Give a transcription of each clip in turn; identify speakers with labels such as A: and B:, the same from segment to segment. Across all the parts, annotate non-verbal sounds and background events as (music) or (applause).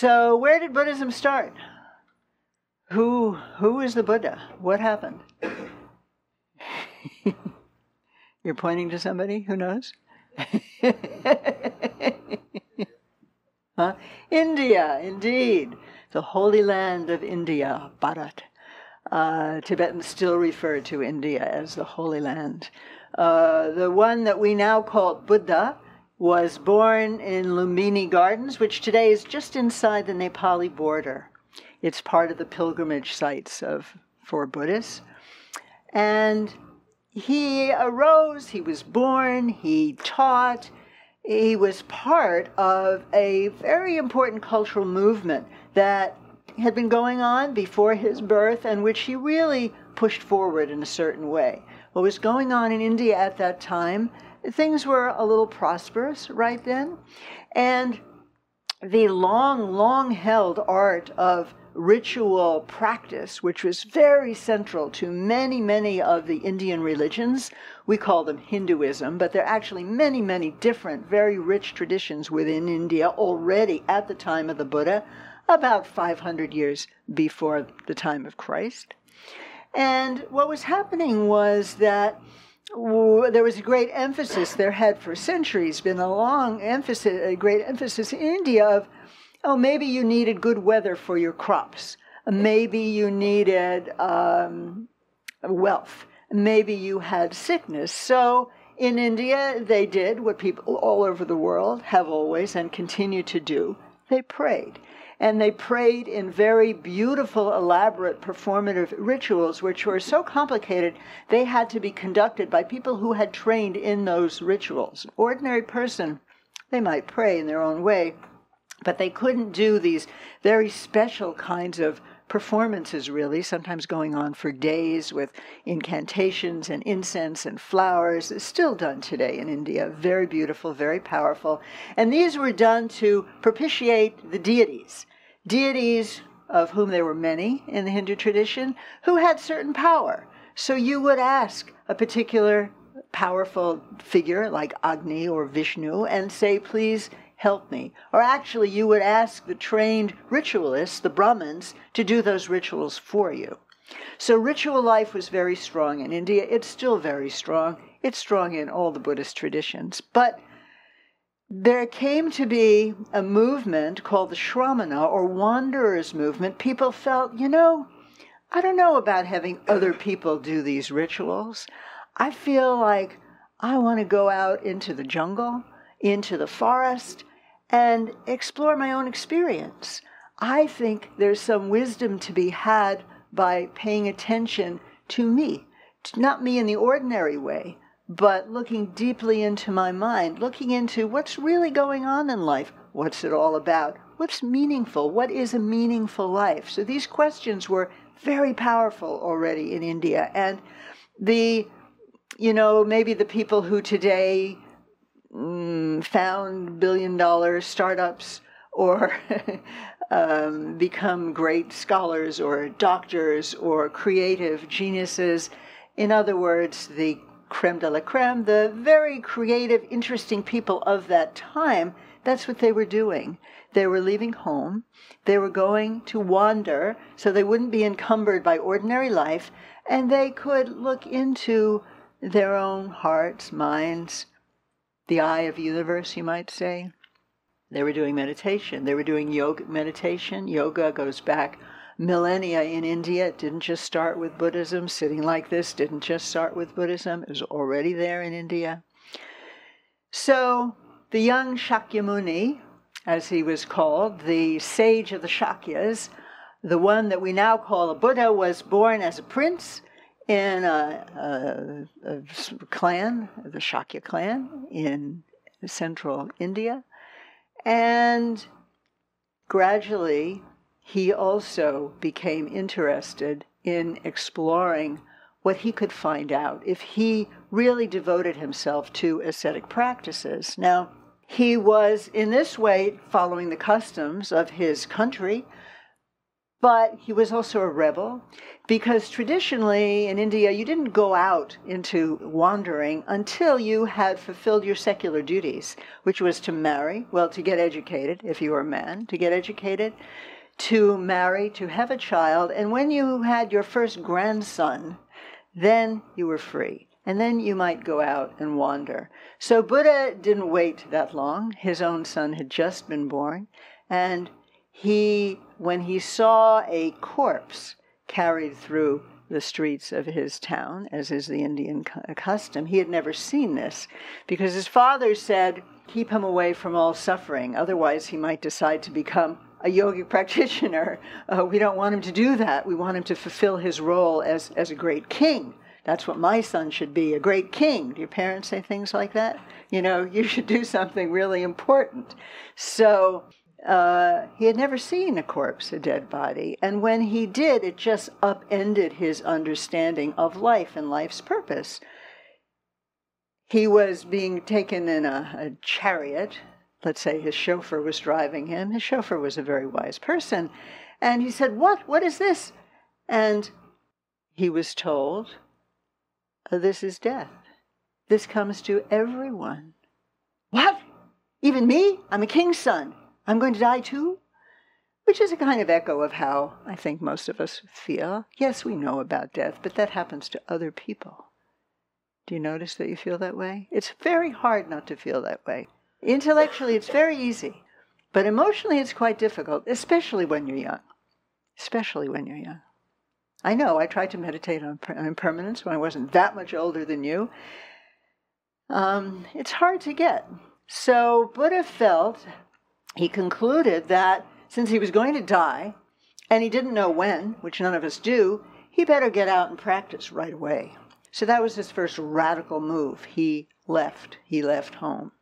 A: So, where did Buddhism start? Who who is the Buddha? What happened? (laughs) You're pointing to somebody who knows? (laughs) huh? India, indeed. The Holy Land of India, Bharat. Uh, Tibetans still refer to India as the Holy Land. Uh, the one that we now call Buddha was born in Lumbini Gardens, which today is just inside the Nepali border. It's part of the pilgrimage sites of for Buddhists. And he arose, he was born, he taught, he was part of a very important cultural movement that had been going on before his birth and which he really pushed forward in a certain way. What was going on in India at that time, things were a little prosperous right then. And the long, long held art of ritual practice, which was very central to many, many of the Indian religions. We call them Hinduism, but there are actually many, many different, very rich traditions within India already at the time of the Buddha, about 500 years before the time of Christ. And what was happening was that there was a great emphasis, there had for centuries been a long emphasis, a great emphasis in India of Oh, maybe you needed good weather for your crops. Maybe you needed um, wealth. Maybe you had sickness. So in India, they did what people all over the world have always and continue to do they prayed. And they prayed in very beautiful, elaborate, performative rituals, which were so complicated they had to be conducted by people who had trained in those rituals. Ordinary person, they might pray in their own way, but they couldn't do these very special kinds of performances, really, sometimes going on for days with incantations and incense and flowers. It's still done today in India. Very beautiful, very powerful. And these were done to propitiate the deities. Deities, of whom there were many in the Hindu tradition, who had certain power. So you would ask a particular powerful figure like Agni or Vishnu and say, please help me. Or actually, you would ask the trained ritualists, the Brahmins, to do those rituals for you. So ritual life was very strong in India. It's still very strong. It's strong in all the Buddhist traditions. But there came to be a movement called the Shramana or Wanderers movement. People felt, you know, I don't know about having other people do these rituals. I feel like I want to go out into the jungle, into the forest, and explore my own experience. I think there's some wisdom to be had by paying attention to me, not me in the ordinary way, but looking deeply into my mind, looking into what's really going on in life. What's it all about? What's meaningful? What is a meaningful life? So these questions were very powerful already in India. And the, you know, maybe the people who today mm, found billion dollar startups or (laughs) um, become great scholars or doctors or creative geniuses. In other words, the creme de la creme, the very creative, interesting people of that time, that's what they were doing. They were leaving home. They were going to wander so they wouldn't be encumbered by ordinary life and they could look into their own hearts, minds, the eye of the universe, you might say. They were doing meditation. They were doing yoga meditation. Yoga goes back millennia in India. It didn't just start with Buddhism. Sitting like this didn't just start with Buddhism. It was already there in India. So the young Shakyamuni, as he was called, the sage of the Shakyas, the one that we now call a Buddha, was born as a prince in a, a, a clan, the Shakya clan in central India. And gradually, he also became interested in exploring what he could find out if he really devoted himself to ascetic practices. Now, he was in this way following the customs of his country, but he was also a rebel because traditionally in India you didn't go out into wandering until you had fulfilled your secular duties, which was to marry, well, to get educated if you were a man, to get educated, to marry, to have a child, and when you had your first grandson, then you were free. And then you might go out and wander. So Buddha didn't wait that long. His own son had just been born. And he, when he saw a corpse carried through the streets of his town, as is the Indian custom, he had never seen this because his father said, Keep him away from all suffering, otherwise, he might decide to become a yogic practitioner. (laughs) Uh, we don't want him to do that. We want him to fulfill his role as, as a great king. That's what my son should be, a great king. Do your parents say things like that? You know, (laughs) you should do something really important. So uh, he had never seen a corpse, a dead body. And when he did, it just upended his understanding of life and life's purpose. He was being taken in a, a chariot let's say his chauffeur was driving him. His chauffeur was a very wise person. And he said, What? What is this? And he was told, uh, This is death. This comes to everyone. What? Even me? I'm a king's son. I'm going to die too? Which is a kind of echo of how I think most of us feel. Yes, we know about death, but that happens to other people. Do you notice that you feel that way? It's very hard not to feel that way. Intellectually, it's very easy, but emotionally, it's quite difficult, especially when you're young. Especially when you're young. I know, I tried to meditate on, impermanence when I wasn't that much older than you. Um, it's hard to get. So Buddha felt, he concluded that since he was going to die, and he didn't know when, which none of us do, he better get out and practice right away. So that was his first radical move. He left. He left home.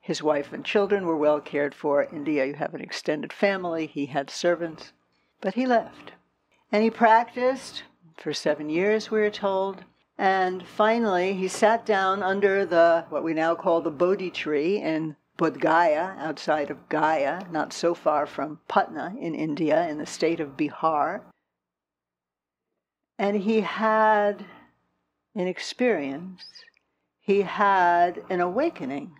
A: His wife and children were well cared for. India, you have an extended family. He had servants. But he left. And he practiced for seven years, we are told. And finally, he sat down under the, what we now call the Bodhi tree in Bodh Gaya, outside of Gaya, not so far from Patna in India, in the state of Bihar. And he had an experience, he had an awakening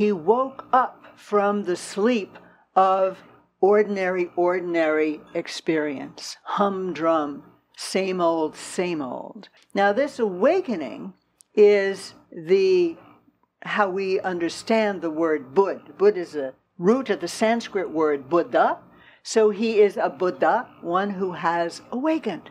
A: he woke up from the sleep of ordinary, ordinary experience, humdrum, same old, same old. Now, this awakening is the how we understand the word Budh. Budh is a root of the Sanskrit word Buddha. So he is a Buddha, one who has awakened.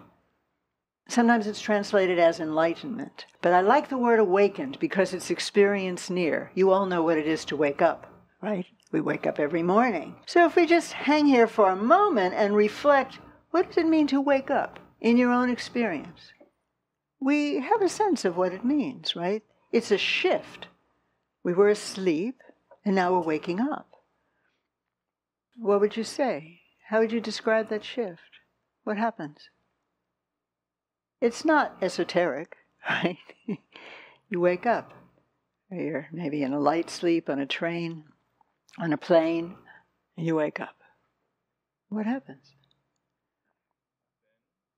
A: Sometimes it's translated as enlightenment. But I like the word awakened because it's experience near. You all know what it is to wake up, right? We wake up every morning. So if we just hang here for a moment and reflect, what does it mean to wake up in your own experience? We have a sense of what it means, right? It's a shift. We were asleep and now we're waking up. What would you say? How would you describe that shift? What happens? It's not esoteric, (laughs) right? you wake up. You're maybe in a light sleep on a train, on a plane, and you wake up. What happens?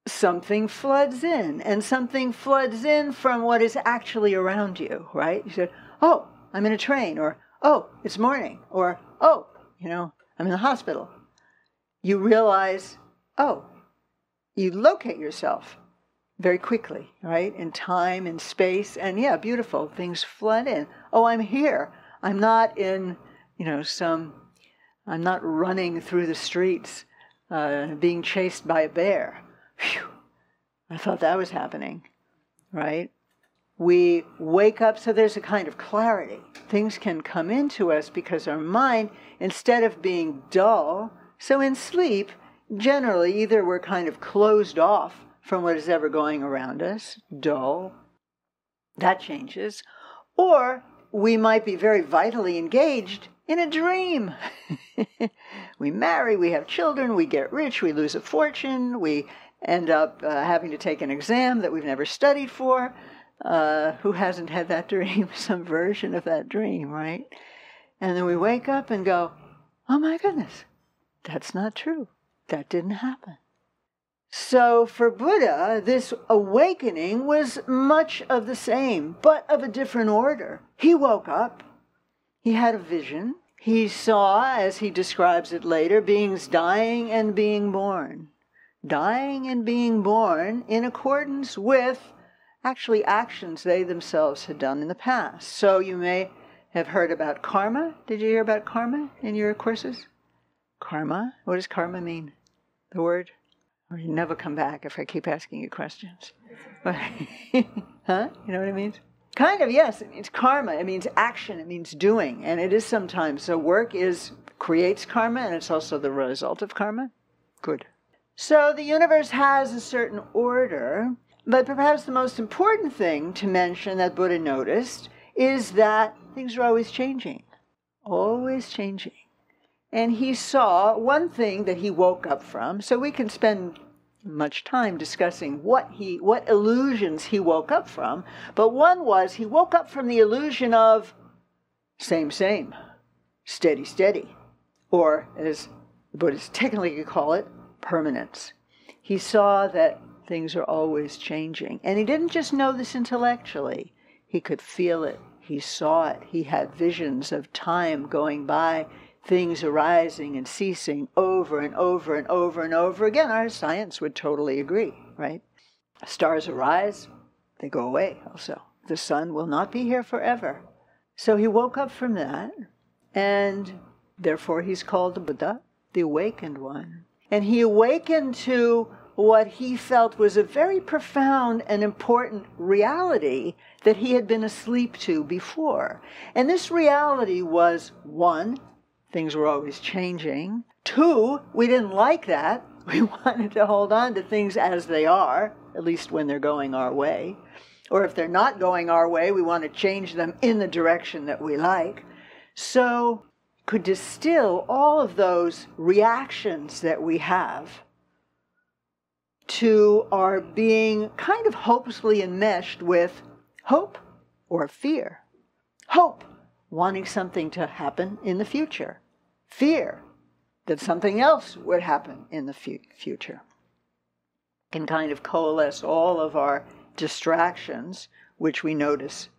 A: Something floods in, and something floods in from what is actually around you, right? You said, Oh, I'm in a train, or Oh, it's morning, or Oh, you know, I'm in the hospital. You realize, Oh, you locate yourself very quickly, right? In time, in space, and yeah, beautiful things flood in. Oh, I'm here. I'm not in, you know, some. I'm not running through the streets, uh, being chased by a bear. I thought that was happening, right? We wake up, so there's a kind of clarity. Things can come into us because our mind, instead of being dull, so in sleep, generally, either we're kind of closed off from what is ever going around us, dull. That changes. Or we might be very vitally engaged in a dream. (laughs) we marry, we have children, we get rich, we lose a fortune, we end up uh, having to take an exam that we've never studied for. Uh, who hasn't had that (laughs) dream? Some version of that dream, right? And then we wake up and go, oh my goodness, that's not true. That didn't happen. So for Buddha, this awakening was much of the same, but of a different order. He woke up, he had a vision, he saw, as he describes it later, beings dying and being born. Dying and being born in accordance with actually actions they themselves had done in the past. So you may have heard about karma. Did you hear about karma in your courses? Karma? What does karma mean? The word? Or you never come back if I keep asking you questions. (laughs) huh? You know what it means? Kind of, yes. It means karma. It means action. It means doing. And it is sometimes. So work is creates karma and it's also the result of karma. Good. So the universe has a certain order, but perhaps the most important thing to mention that Buddha noticed is that things are always changing. Always changing. And he saw one thing that he woke up from, so we can spend much time discussing what he what illusions he woke up from but one was he woke up from the illusion of same same steady steady or as the buddhists technically call it permanence he saw that things are always changing and he didn't just know this intellectually he could feel it he saw it he had visions of time going by things arising and ceasing over and over and over and over again, our science would totally agree, right? Stars arise, they go away also. The sun will not be here forever. So he woke up from that, and therefore he's called the Buddha, the awakened one. And he awakened to what he felt was a very profound and important reality that he had been asleep to before. And this reality was one, things were always changing. Two, we didn't like that. (laughs) We wanted to hold on to things as they are, at least when they're going our way. Or if they're not going our way, we want to change them in the direction that we like. So, could distill all of those reactions that we have to our being kind of hopelessly enmeshed with hope or fear. Hope, wanting something to happen in the future fear that something else would happen in the future. Can kind of coalesce all of our distractions, which we notice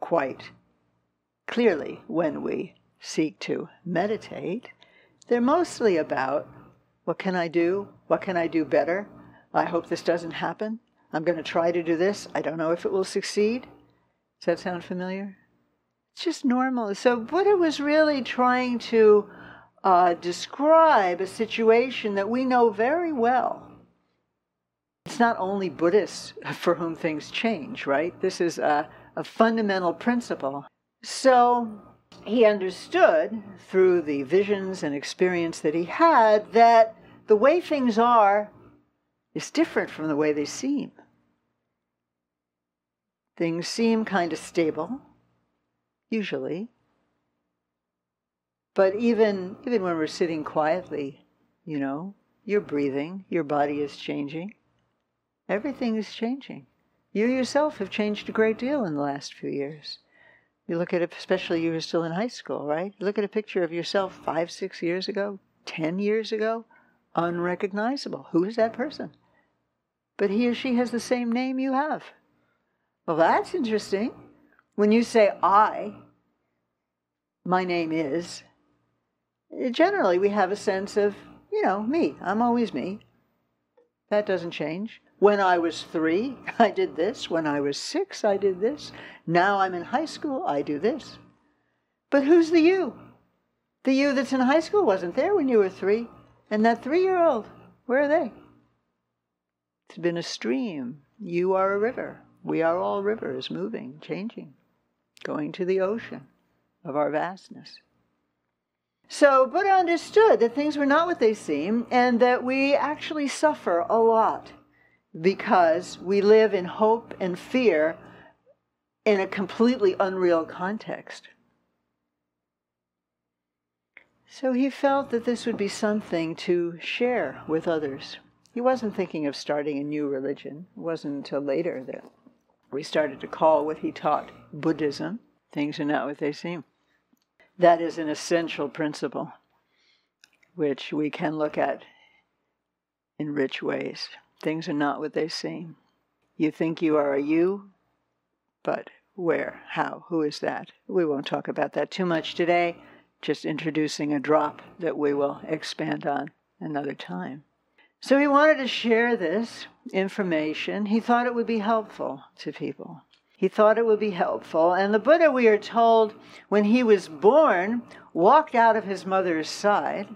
A: quite clearly when we seek to meditate. They're mostly about what can I do? What can I do better? I hope this doesn't happen. I'm going to try to do this. I don't know if it will succeed. Does that sound familiar? It's just normal. So Buddha was really trying to uh, describe a situation that we know very well. It's not only Buddhists for whom things change, right? This is a, a fundamental principle. So he understood through the visions and experience that he had that the way things are is different from the way they seem. Things seem kind of stable, usually. But even even when we're sitting quietly, you know, you're breathing, your body is changing. Everything is changing. You yourself have changed a great deal in the last few years. You look at it, especially you were still in high school, right? You look at a picture of yourself five, six years ago, ten years ago, unrecognizable. Who is that person? But he or she has the same name you have. Well, that's interesting. When you say I, my name is, generally we have a sense of, you know, me. I'm always me. That doesn't change. When I was three, (laughs) I did this. When I was six, I did this. Now I'm in high school, I do this. But who's the you? The you that's in high school wasn't there when you were three. And that three year old, where are they? It's been a stream. You are a river. We are all rivers, moving, changing going to the ocean of our vastness. So Buddha understood that things were not what they seem and that we actually suffer a lot because we live in hope and fear in a completely unreal context. So he felt that this would be something to share with others. He wasn't thinking of starting a new religion. It wasn't until later that we started to call what he taught Buddhism. Things are not what they seem. That is an essential principle which we can look at in rich ways. Things are not what they seem. You think you are a you, but where, how, who is that? We won't talk about that too much today, just introducing a drop that we will expand on another time. So he wanted to share this information. He thought it would be helpful to people. He thought it would be helpful. And the Buddha, we are told, when he was born, walked out of his mother's side,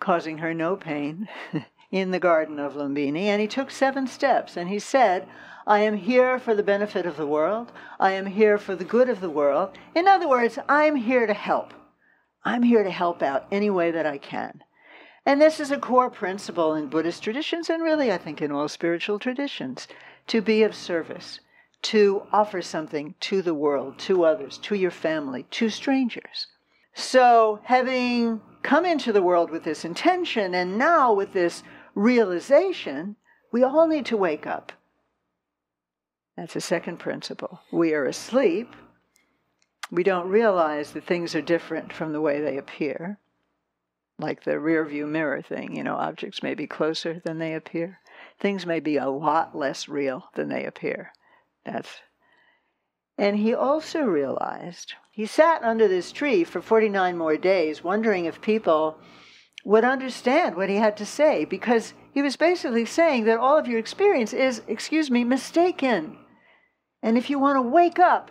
A: causing her no pain, (laughs) in the Garden of Lumbini. And he took seven steps. And he said, I am here for the benefit of the world. I am here for the good of the world. In other words, I'm here to help. I'm here to help out any way that I can. And this is a core principle in Buddhist traditions, and really, I think, in all spiritual traditions to be of service, to offer something to the world, to others, to your family, to strangers. So, having come into the world with this intention, and now with this realization, we all need to wake up. That's a second principle. We are asleep. We don't realize that things are different from the way they appear like the rear view mirror thing. You know, objects may be closer than they appear. Things may be a lot less real than they appear. That's and he also realized he sat under this tree for 49 more days, wondering if people would understand what he had to say, because he was basically saying that all of your experience is, excuse me, mistaken. And if you want to wake up,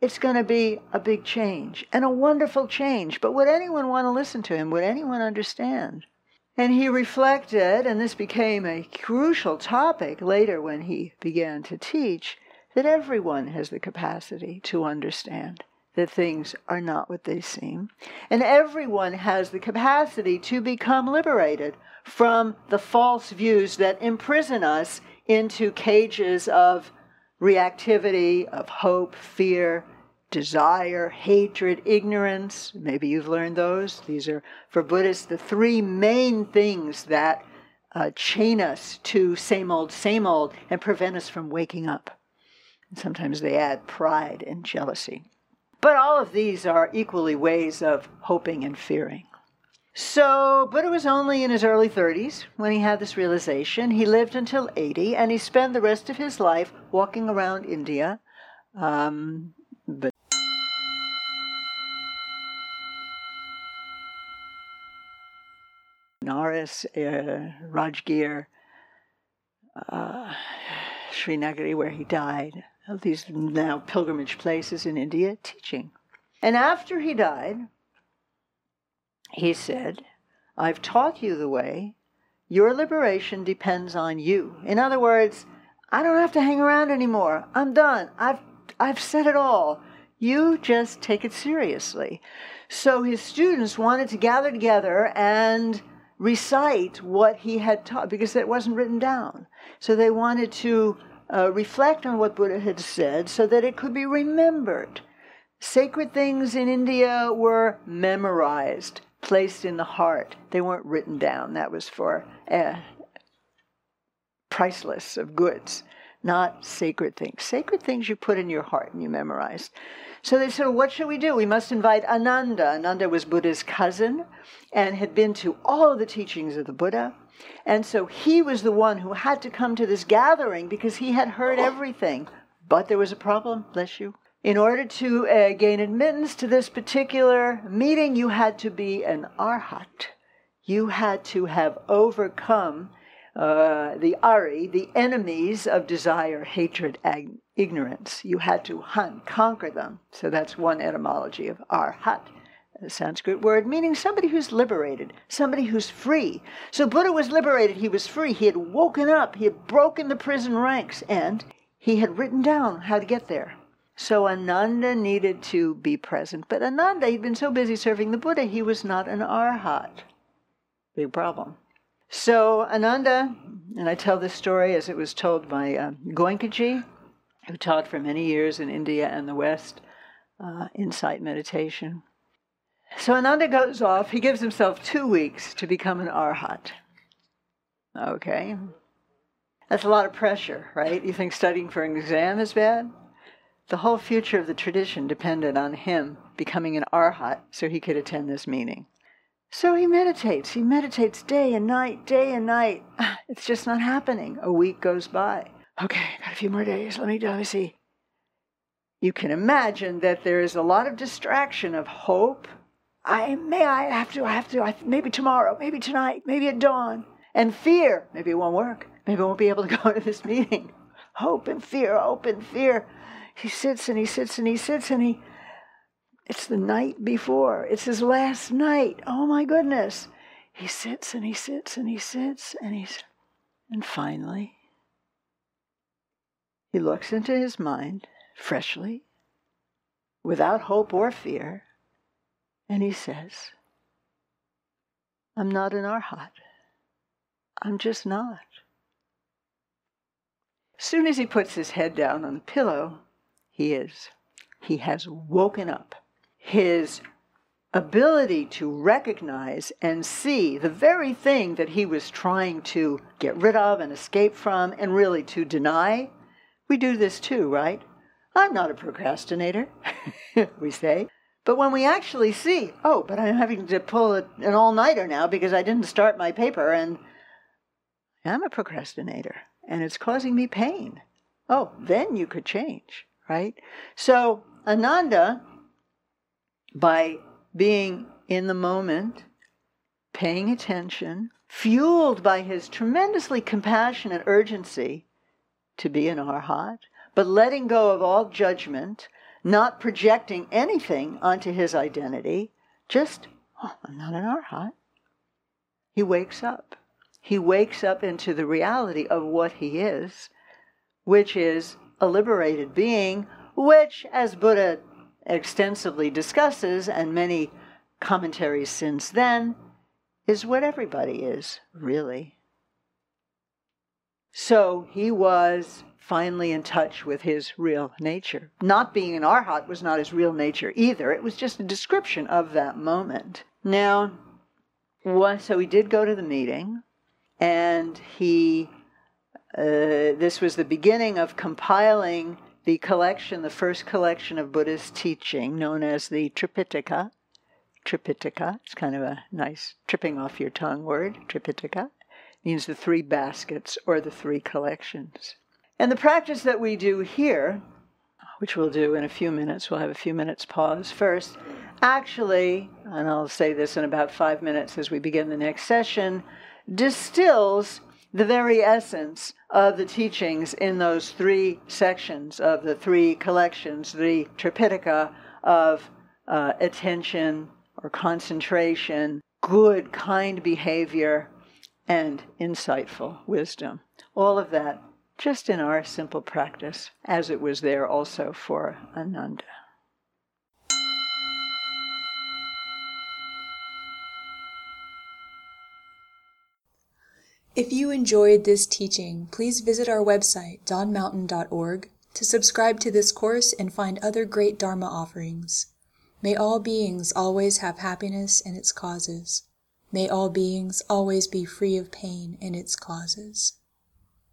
A: it's going to be a big change and a wonderful change. But would anyone want to listen to him? Would anyone understand? And he reflected, and this became a crucial topic later when he began to teach, that everyone has the capacity to understand that things are not what they seem. And everyone has the capacity to become liberated from the false views that imprison us into cages of reactivity, of hope, fear, desire, hatred, ignorance. Maybe you've learned those. These are, for Buddhists, the three main things that uh, chain us to same old, same old, and prevent us from waking up. And sometimes they add pride and jealousy. But all of these are equally ways of hoping and fearing. So, Buddha was only in his early 30s when he had this realization. He lived until 80, and he spent the rest of his life walking around India, um, but Naras, uh, Rajgir, uh, where he died, these now pilgrimage places in India, teaching. And after he died, he said, I've taught you the way. Your liberation depends on you. In other words, I don't have to hang around anymore. I'm done. I've, I've said it all. You just take it seriously. So his students wanted to gather together and recite what he had taught because it wasn't written down. So they wanted to uh, reflect on what Buddha had said so that it could be remembered. Sacred things in India were memorized, placed in the heart. They weren't written down. That was for uh, priceless of goods, not sacred things. Sacred things you put in your heart and you memorize. So they said, What should we do? We must invite Ananda. Ananda was Buddha's cousin and had been to all of the teachings of the Buddha. And so he was the one who had to come to this gathering because he had heard everything. But there was a problem, bless you. In order to uh, gain admittance to this particular meeting, you had to be an arhat. You had to have overcome uh, the Ari, the enemies of desire, hatred, ignorance. You had to hunt, conquer them. So that's one etymology of arhat, a Sanskrit word meaning somebody who's liberated, somebody who's free. So Buddha was liberated, he was free, he had woken up, he had broken the prison ranks, and he had written down how to get there. So Ananda needed to be present. But Ananda, he'd been so busy serving the Buddha, he was not an arhat. Big problem. So Ananda, and I tell this story as it was told by uh, Goenkaji, who taught for many years in India and the West uh, insight meditation. So Ananda goes off. He gives himself two weeks to become an arhat. Okay. That's a lot of pressure, right? You think studying for an exam is bad? The whole future of the tradition depended on him becoming an arhat so he could attend this meeting. So he meditates. He meditates day and night, day and night. (sighs) It's just not happening. A week goes by. Okay, got a few more days. Let me, let me see. You can imagine that there is a lot of distraction of hope. I may, I have to, I have to, I, maybe tomorrow, maybe tonight, maybe at dawn. And fear. Maybe it won't work. Maybe I won't be able to (laughs) go to this meeting. Hope and fear, hope and fear. He sits and he sits and he sits and he it's the night before. It's his last night. Oh my goodness. He sits and he sits and he sits and he's. And finally, he looks into his mind freshly, without hope or fear, and he says, I'm not an arhat. I'm just not. As soon as he puts his head down on the pillow, he is. He has woken up his ability to recognize and see the very thing that he was trying to get rid of and escape from and really to deny. We do this too, right? I'm not a procrastinator, (laughs) we say. But when we actually see, oh, but I'm having to pull an all nighter now because I didn't start my paper and I'm a procrastinator and it's causing me pain. Oh, then you could change, right? So Ananda by being in the moment, paying attention, fueled by his tremendously compassionate urgency to be an arhat, but letting go of all judgment, not projecting anything onto his identity, just, oh, I'm not an arhat. He wakes up. He wakes up into the reality of what he is, which is a liberated being, which, as Buddha extensively discusses, and many commentaries since then, is what everybody is, really. So he was finally in touch with his real nature. Not being an arhat was not his real nature either, it was just a description of that moment. Now, so he did go to the meeting, and he, uh, this was the beginning of compiling the collection, the first collection of Buddhist teaching, known as the Tripitaka. Tripitaka, it's kind of a nice tripping off your tongue word. Tripitaka means the three baskets or the three collections. And the practice that we do here, which we'll do in a few minutes, we'll have a few minutes pause first, actually, and I'll say this in about five minutes as we begin the next session, distills the very essence of the teachings in those three sections of the three collections, the Tripitaka of uh, attention or concentration, good, kind behavior, and insightful wisdom. All of that just in our simple practice, as it was there also for Ananda.
B: If you enjoyed this teaching, please visit our website, dawnmountain.org, to subscribe to this course and find other great Dharma offerings. May all beings always have happiness and its causes. May all beings always be free of pain and its causes.